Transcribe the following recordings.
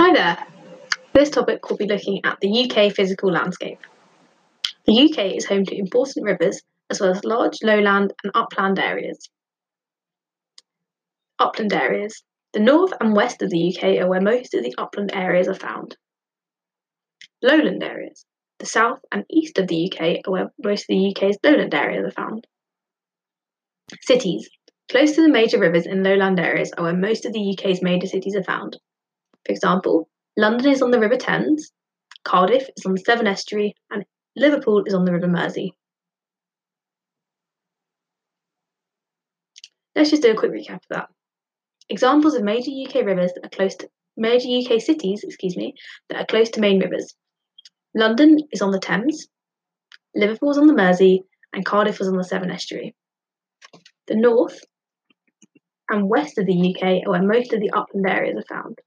Hi there. This topic will be looking at the UK physical landscape. The UK is home to important rivers as well as large lowland and upland areas. Upland areas. The north and west of the UK are where most of the upland areas are found. Lowland areas. The south and east of the UK are where most of the UK's lowland areas are found. Cities. Close to the major rivers in lowland areas are where most of the UK's major cities are found. For example, London is on the River Thames, Cardiff is on the Severn Estuary, and Liverpool is on the River Mersey. Let's just do a quick recap of that. Examples of major UK rivers that are close to major UK cities, excuse me, that are close to main rivers. London is on the Thames, Liverpool is on the Mersey, and Cardiff is on the Severn Estuary. The north and west of the UK are where most of the upland areas are found.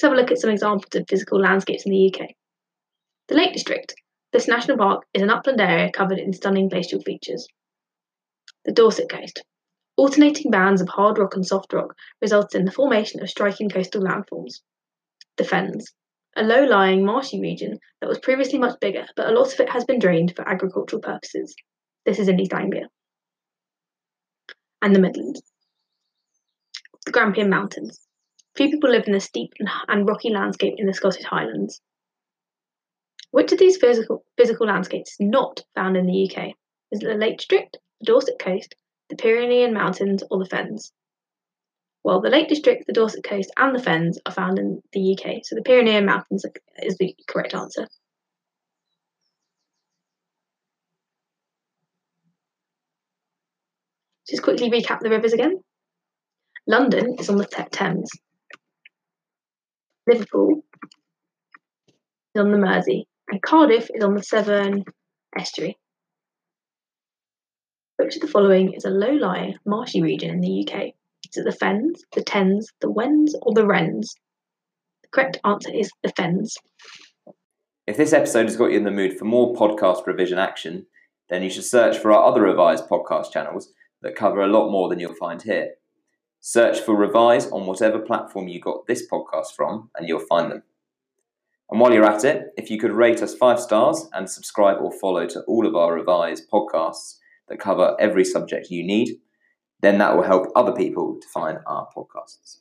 Let's have a look at some examples of physical landscapes in the UK. The Lake District. This national park is an upland area covered in stunning glacial features. The Dorset Coast. Alternating bands of hard rock and soft rock resulted in the formation of striking coastal landforms. The Fens. A low lying, marshy region that was previously much bigger, but a lot of it has been drained for agricultural purposes. This is in East Anglia. And the Midlands. The Grampian Mountains. Few people live in the steep and rocky landscape in the Scottish Highlands. Which of these physical, physical landscapes is not found in the UK? Is it the Lake District, the Dorset Coast, the Pyrenean Mountains, or the Fens? Well, the Lake District, the Dorset Coast, and the Fens are found in the UK, so the Pyrenean Mountains is the correct answer. Just quickly recap the rivers again. London is on the Thames. Liverpool is on the Mersey, and Cardiff is on the Severn estuary. Which of the following is a low-lying, marshy region in the UK? Is it the Fens, the Tens, the Wens, or the Wrens? The correct answer is the Fens. If this episode has got you in the mood for more podcast revision action, then you should search for our other revised podcast channels that cover a lot more than you'll find here. Search for Revise on whatever platform you got this podcast from, and you'll find them. And while you're at it, if you could rate us five stars and subscribe or follow to all of our Revise podcasts that cover every subject you need, then that will help other people to find our podcasts.